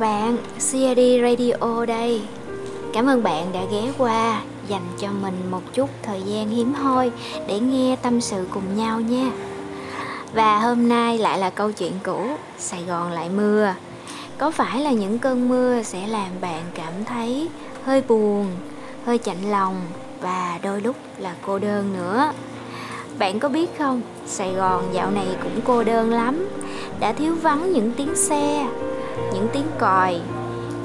Chào bạn, CID Radio đây. Cảm ơn bạn đã ghé qua dành cho mình một chút thời gian hiếm hoi để nghe tâm sự cùng nhau nha. Và hôm nay lại là câu chuyện cũ, Sài Gòn lại mưa. Có phải là những cơn mưa sẽ làm bạn cảm thấy hơi buồn, hơi chạnh lòng và đôi lúc là cô đơn nữa? Bạn có biết không, Sài Gòn dạo này cũng cô đơn lắm, đã thiếu vắng những tiếng xe, những tiếng còi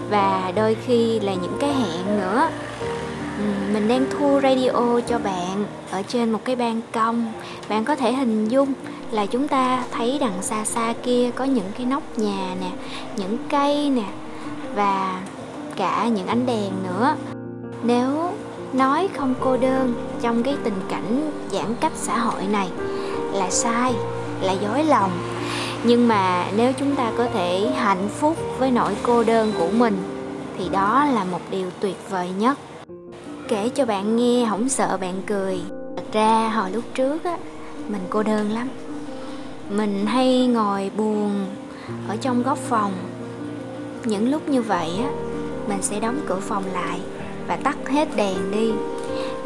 và đôi khi là những cái hẹn nữa. Ừ, mình đang thu radio cho bạn ở trên một cái ban công. Bạn có thể hình dung là chúng ta thấy đằng xa xa kia có những cái nóc nhà nè, những cây nè và cả những ánh đèn nữa. Nếu nói không cô đơn trong cái tình cảnh giãn cách xã hội này là sai, là dối lòng nhưng mà nếu chúng ta có thể hạnh phúc với nỗi cô đơn của mình, thì đó là một điều tuyệt vời nhất. Kể cho bạn nghe, không sợ bạn cười. Thật ra, hồi lúc trước á, mình cô đơn lắm. Mình hay ngồi buồn ở trong góc phòng. Những lúc như vậy á, mình sẽ đóng cửa phòng lại và tắt hết đèn đi.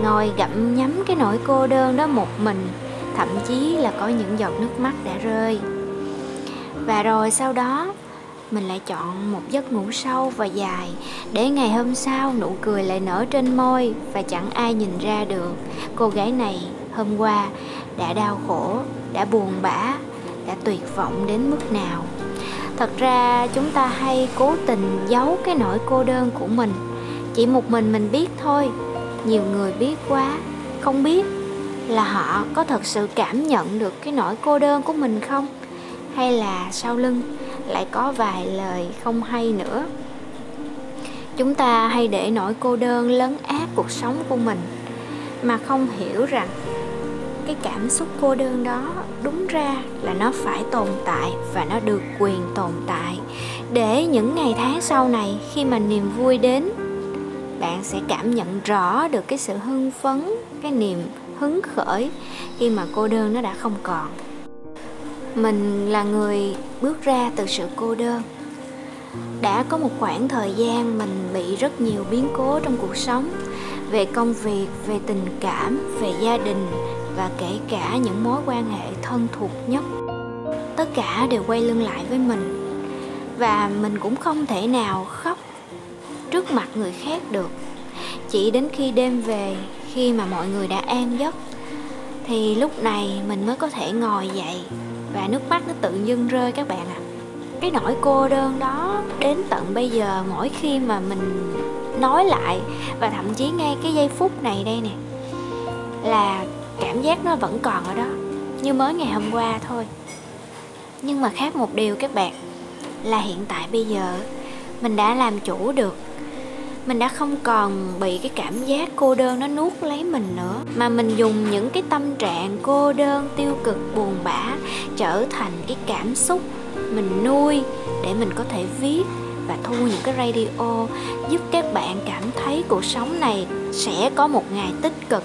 Ngồi gặm nhắm cái nỗi cô đơn đó một mình, thậm chí là có những giọt nước mắt đã rơi và rồi sau đó, mình lại chọn một giấc ngủ sâu và dài để ngày hôm sau nụ cười lại nở trên môi và chẳng ai nhìn ra được. Cô gái này hôm qua đã đau khổ, đã buồn bã, đã tuyệt vọng đến mức nào. Thật ra chúng ta hay cố tình giấu cái nỗi cô đơn của mình. Chỉ một mình mình biết thôi. Nhiều người biết quá, không biết là họ có thật sự cảm nhận được cái nỗi cô đơn của mình không? Hay là sau lưng lại có vài lời không hay nữa. Chúng ta hay để nỗi cô đơn lấn át cuộc sống của mình mà không hiểu rằng cái cảm xúc cô đơn đó đúng ra là nó phải tồn tại và nó được quyền tồn tại. Để những ngày tháng sau này khi mà niềm vui đến, bạn sẽ cảm nhận rõ được cái sự hưng phấn, cái niềm hứng khởi khi mà cô đơn nó đã không còn mình là người bước ra từ sự cô đơn. Đã có một khoảng thời gian mình bị rất nhiều biến cố trong cuộc sống, về công việc, về tình cảm, về gia đình và kể cả những mối quan hệ thân thuộc nhất. Tất cả đều quay lưng lại với mình và mình cũng không thể nào khóc trước mặt người khác được. Chỉ đến khi đêm về, khi mà mọi người đã an giấc, thì lúc này mình mới có thể ngồi dậy và nước mắt nó tự dưng rơi các bạn ạ à. cái nỗi cô đơn đó đến tận bây giờ mỗi khi mà mình nói lại và thậm chí ngay cái giây phút này đây nè, là cảm giác nó vẫn còn ở đó, như mới ngày hôm qua thôi nhưng mà khác một điều các bạn, là hiện tại bây giờ mình đã làm chủ được mình đã không còn bị cái cảm giác cô đơn nó nuốt lấy mình nữa. Mà mình dùng những cái tâm trạng cô đơn, tiêu cực, buồn bã trở thành cái cảm xúc mình nuôi để mình có thể viết và thu những cái radio giúp các bạn cảm thấy cuộc sống này sẽ có một ngày tích cực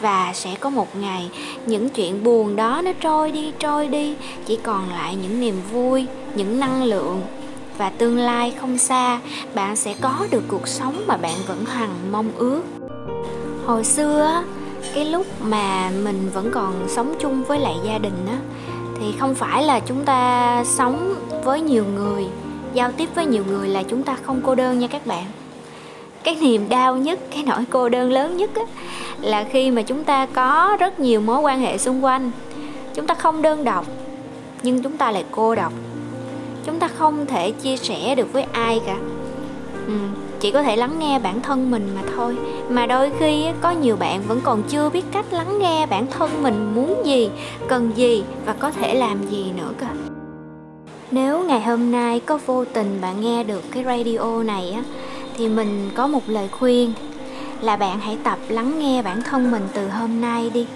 và sẽ có một ngày những chuyện buồn đó nó trôi đi trôi đi. Chỉ còn lại những niềm vui, những năng lượng và tương lai không xa bạn sẽ có được cuộc sống mà bạn vẫn hằng mong ước. Hồi xưa cái lúc mà mình vẫn còn sống chung với lại gia đình á thì không phải là chúng ta sống với nhiều người giao tiếp với nhiều người là chúng ta không cô đơn nha các bạn. Cái niềm đau nhất cái nỗi cô đơn lớn nhất á, là khi mà chúng ta có rất nhiều mối quan hệ xung quanh. Chúng ta không đơn độc nhưng chúng ta lại cô độc chúng ta không thể chia sẻ được với ai cả. Ừ, chỉ có thể lắng nghe bản thân mình mà thôi. Mà đôi khi có nhiều bạn vẫn còn chưa biết cách lắng nghe bản thân mình muốn gì cần gì và có thể làm gì nữa cả. nếu ngày hôm nay có vô tình bạn nghe được cái radio này á thì mình có một lời khuyên là bạn hãy tập lắng nghe bản thân mình từ hôm nay đi.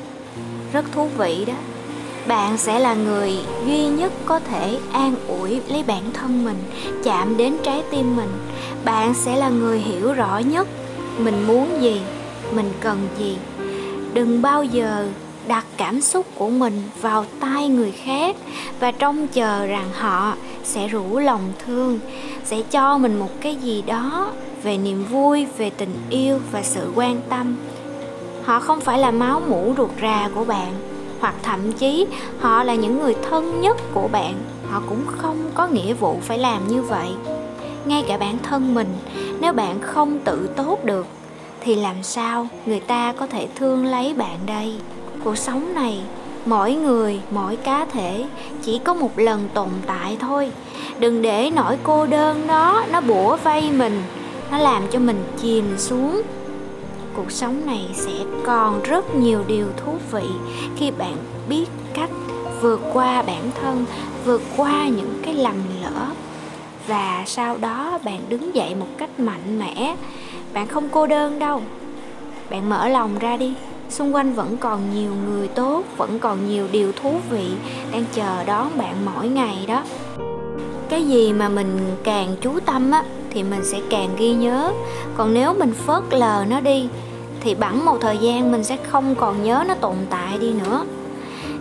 Rất thú vị đó bạn sẽ là người duy nhất có thể an ủi lấy bản thân mình, chạm đến trái tim mình. Bạn sẽ là người hiểu rõ nhất mình muốn gì, mình cần gì. Đừng bao giờ đặt cảm xúc của mình vào tay người khác và trông chờ rằng họ sẽ rủ lòng thương, sẽ cho mình một cái gì đó về niềm vui, về tình yêu và sự quan tâm. Họ không phải là máu mủ ruột rà của bạn hoặc thậm chí họ là những người thân nhất của bạn. Họ cũng không có nghĩa vụ phải làm như vậy. Ngay cả bản thân mình, nếu bạn không tự tốt được, thì làm sao người ta có thể thương lấy bạn đây? Cuộc sống này, mỗi người, mỗi cá thể chỉ có một lần tồn tại thôi. Đừng để nỗi cô đơn đó nó bủa vây mình, nó làm cho mình chìm xuống cuộc sống này sẽ còn rất nhiều điều thú vị khi bạn biết cách vượt qua bản thân, vượt qua những cái lầm lỡ. Và sau đó bạn đứng dậy một cách mạnh mẽ. Bạn không cô đơn đâu. Bạn mở lòng ra đi. Xung quanh vẫn còn nhiều người tốt, vẫn còn nhiều điều thú vị đang chờ đón bạn mỗi ngày đó. Cái gì mà mình càng chú tâm á, thì mình sẽ càng ghi nhớ. Còn nếu mình phớt lờ nó đi thì bẵng một thời gian mình sẽ không còn nhớ nó tồn tại đi nữa.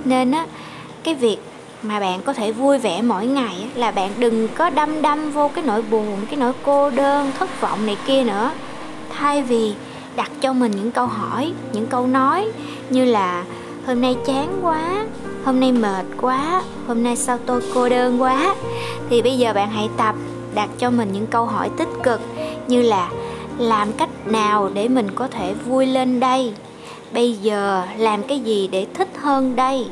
Nên á cái việc mà bạn có thể vui vẻ mỗi ngày á, là bạn đừng có đâm đâm vô cái nỗi buồn cái nỗi cô đơn thất vọng này kia nữa. Thay vì đặt cho mình những câu hỏi những câu nói như là hôm nay chán quá hôm nay mệt quá hôm nay sao tôi cô đơn quá? Thì bây giờ bạn hãy tập đặt cho mình những câu hỏi tích cực như là làm cách nào để mình có thể vui lên đây? Bây giờ làm cái gì để thích hơn đây?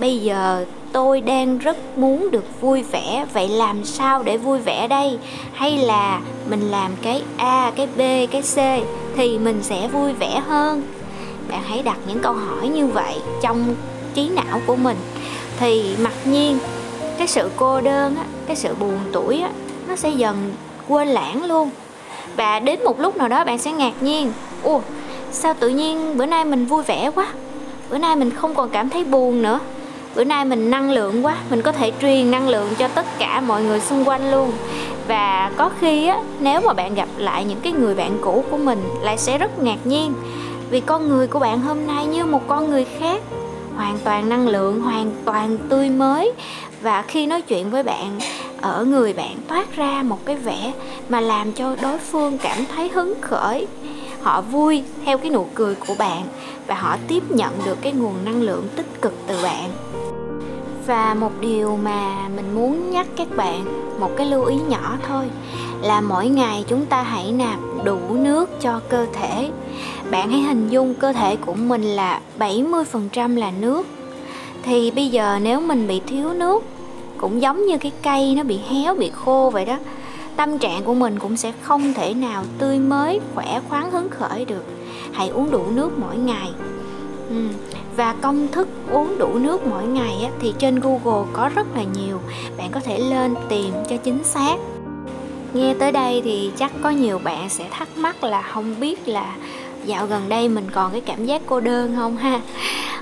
Bây giờ tôi đang rất muốn được vui vẻ, vậy làm sao để vui vẻ đây? Hay là mình làm cái a, cái b, cái c thì mình sẽ vui vẻ hơn? Bạn hãy đặt những câu hỏi như vậy trong trí não của mình. Thì mặc nhiên, cái sự cô đơn á, cái sự buồn tuổi á, nó sẽ dần quên lãng luôn và đến một lúc nào đó bạn sẽ ngạc nhiên. Ồ sao tự nhiên bữa nay mình vui vẻ quá? Bữa nay mình không còn cảm thấy buồn nữa. Bữa nay mình năng lượng quá, mình có thể truyền năng lượng cho tất cả mọi người xung quanh luôn. Và có khi á, nếu mà bạn gặp lại những cái người bạn cũ của mình lại sẽ rất ngạc nhiên. Vì con người của bạn hôm nay như một con người khác, hoàn toàn năng lượng, hoàn toàn tươi mới. Và khi nói chuyện với bạn ở người bạn toát ra một cái vẻ mà làm cho đối phương cảm thấy hứng khởi. Họ vui theo cái nụ cười của bạn và họ tiếp nhận được cái nguồn năng lượng tích cực từ bạn. Và một điều mà mình muốn nhắc các bạn, một cái lưu ý nhỏ thôi, là mỗi ngày chúng ta hãy nạp đủ nước cho cơ thể. Bạn hãy hình dung cơ thể của mình là 70% là nước. Thì bây giờ nếu mình bị thiếu nước cũng giống như cái cây nó bị héo bị khô vậy đó. Tâm trạng của mình cũng sẽ không thể nào tươi mới khỏe khoắn hứng khởi được. Hãy uống đủ nước mỗi ngày. Ừ. và công thức uống đủ nước mỗi ngày á, thì trên google có rất là nhiều. Bạn có thể lên tìm cho chính xác. Nghe tới đây thì chắc có nhiều bạn sẽ thắc mắc là không biết là dạo gần đây mình còn cái cảm giác cô đơn không ha?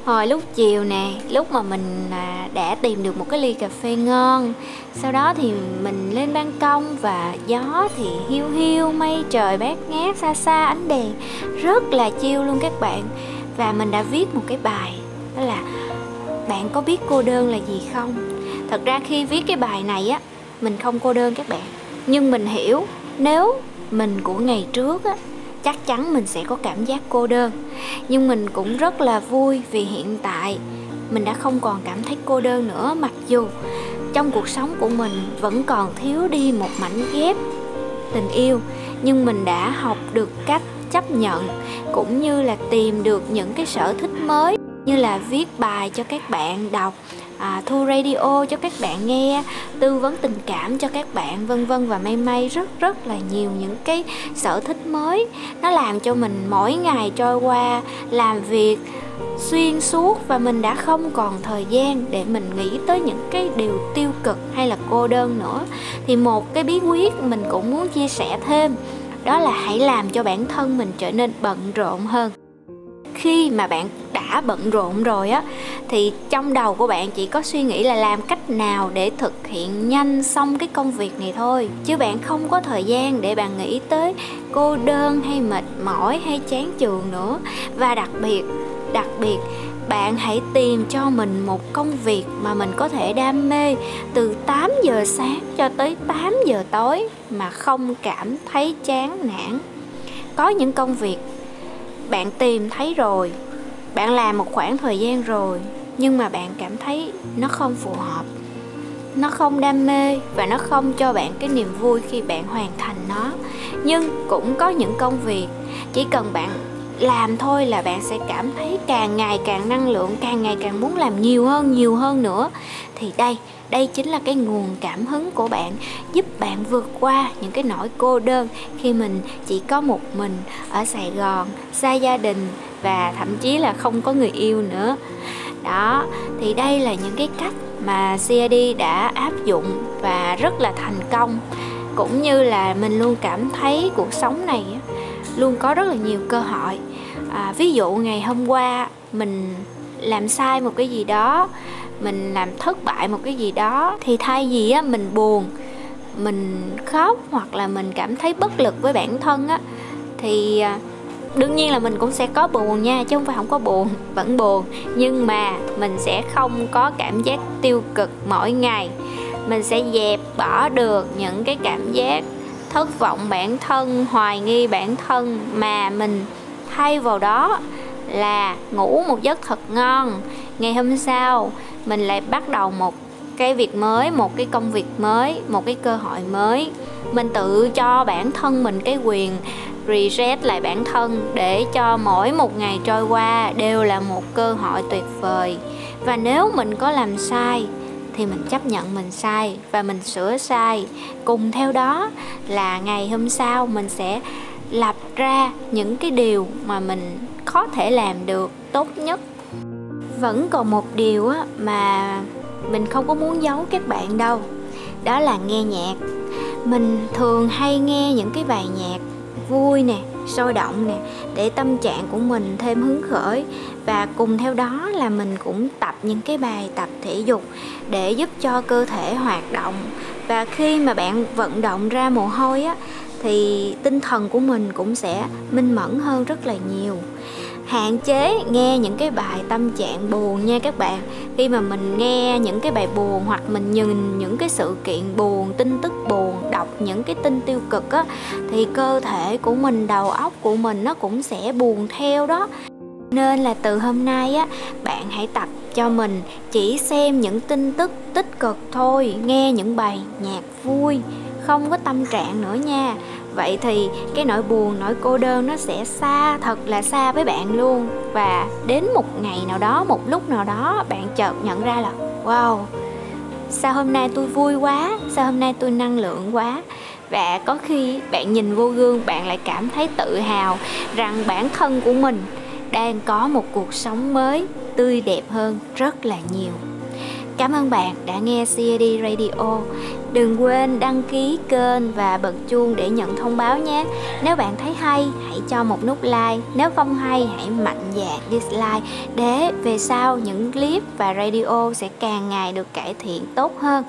Hồi lúc chiều nè, lúc mà mình à, đã tìm được một cái ly cà phê ngon, sau đó thì mình lên ban công và gió thì hiu hiu, mây trời bát ngát, xa xa, ánh đèn rất là chiêu luôn các bạn. Và mình đã viết một cái bài, đó là bạn có biết cô đơn là gì không? Thật ra khi viết cái bài này á, mình không cô đơn các bạn, nhưng mình hiểu nếu mình của ngày trước á chắc chắn mình sẽ có cảm giác cô đơn. Nhưng mình cũng rất là vui vì hiện tại mình đã không còn cảm thấy cô đơn nữa, mặc dù trong cuộc sống của mình vẫn còn thiếu đi một mảnh ghép tình yêu. Nhưng mình đã học được cách chấp nhận cũng như là tìm được những cái sở thích mới như là viết bài cho các bạn đọc à, thu radio cho các bạn nghe tư vấn tình cảm cho các bạn vân vân và may may. Rất rất là nhiều những cái sở thích mới. Nó làm cho mình mỗi ngày trôi qua làm việc xuyên suốt và mình đã không còn thời gian để mình nghĩ tới những cái điều tiêu cực hay là cô đơn nữa. Thì một cái bí quyết mình cũng muốn chia sẻ thêm đó là hãy làm cho bản thân mình trở nên bận rộn hơn. Khi mà bạn đã bận rộn rồi á thì trong đầu của bạn chỉ có suy nghĩ là làm cách nào để thực hiện nhanh xong cái công việc này thôi chứ bạn không có thời gian để bạn nghĩ tới cô đơn hay mệt mỏi hay chán chường nữa và đặc biệt đặc biệt bạn hãy tìm cho mình một công việc mà mình có thể đam mê từ 8 giờ sáng cho tới 8 giờ tối mà không cảm thấy chán nản. Có những công việc bạn tìm thấy rồi, bạn làm một khoảng thời gian rồi, nhưng mà bạn cảm thấy nó không phù hợp. Nó không đam mê và nó không cho bạn cái niềm vui khi bạn hoàn thành nó. Nhưng cũng có những công việc, chỉ cần bạn làm thôi là bạn sẽ cảm thấy càng ngày càng năng lượng, càng ngày càng muốn làm nhiều hơn nhiều hơn nữa. Thì đây đây chính là cái nguồn cảm hứng của bạn, giúp bạn vượt qua những cái nỗi cô đơn khi mình chỉ có một mình ở sài gòn, xa gia đình và thậm chí là không có người yêu nữa. Đó thì đây là những cái cách mà CID đã áp dụng và rất là thành công. Cũng như là mình luôn cảm thấy cuộc sống này luôn có rất là nhiều cơ hội. À, ví dụ ngày hôm qua mình làm sai một cái gì đó mình làm thất bại một cái gì đó thì thay vì á mình buồn mình khóc hoặc là mình cảm thấy bất lực với bản thân á thì à, đương nhiên là mình cũng sẽ có buồn nha, chứ không phải không có buồn, vẫn buồn. Nhưng mà mình sẽ không có cảm giác tiêu cực mỗi ngày. Mình sẽ dẹp bỏ được những cái cảm giác thất vọng bản thân, hoài nghi bản thân mà mình thay vào đó là ngủ một giấc thật ngon. Ngày hôm sau, mình lại bắt đầu một cái việc mới, một cái công việc mới, một cái cơ hội mới. Mình tự cho bản thân mình cái quyền reset lại bản thân để cho mỗi một ngày trôi qua đều là một cơ hội tuyệt vời. Và nếu mình có làm sai, thì mình chấp nhận mình sai và mình sửa sai. Cùng theo đó là ngày hôm sau mình sẽ lập ra những cái điều mà mình có thể làm được tốt nhất. Vẫn còn một điều á mà mình không có muốn giấu các bạn đâu, đó là nghe nhạc. Mình thường hay nghe những cái bài nhạc vui nè, sôi động nè, để tâm trạng của mình thêm hứng khởi. Và cùng theo đó là mình cũng tập những cái bài tập thể dục để giúp cho cơ thể hoạt động. Và khi mà bạn vận động ra mồ hôi á, thì tinh thần của mình cũng sẽ minh mẫn hơn rất là nhiều hạn chế nghe những cái bài tâm trạng buồn nha các bạn. Khi mà mình nghe những cái bài buồn hoặc mình nhìn những cái sự kiện buồn, tin tức buồn, đọc những cái tin tiêu cực á, thì cơ thể của mình, đầu óc của mình nó cũng sẽ buồn theo đó. Nên là từ hôm nay á, bạn hãy tập cho mình chỉ xem những tin tức tích cực thôi, nghe những bài nhạc vui, không có tâm trạng nữa nha vậy thì cái nỗi buồn, nỗi cô đơn nó sẽ xa, thật là xa với bạn luôn. Và đến một ngày nào đó, một lúc nào đó, bạn chợt nhận ra là, wow, sao hôm nay tôi vui quá, sao hôm nay tôi năng lượng quá. Và có khi bạn nhìn vô gương, bạn lại cảm thấy tự hào rằng bản thân của mình đang có một cuộc sống mới, tươi đẹp hơn rất là nhiều. Cảm ơn bạn đã nghe CAD Radio. Đừng quên đăng ký kênh và bật chuông để nhận thông báo nhé. Nếu bạn thấy hay, hãy cho một nút like. Nếu không hay, hãy mạnh dạn dislike để về sau những clip và radio sẽ càng ngày được cải thiện tốt hơn.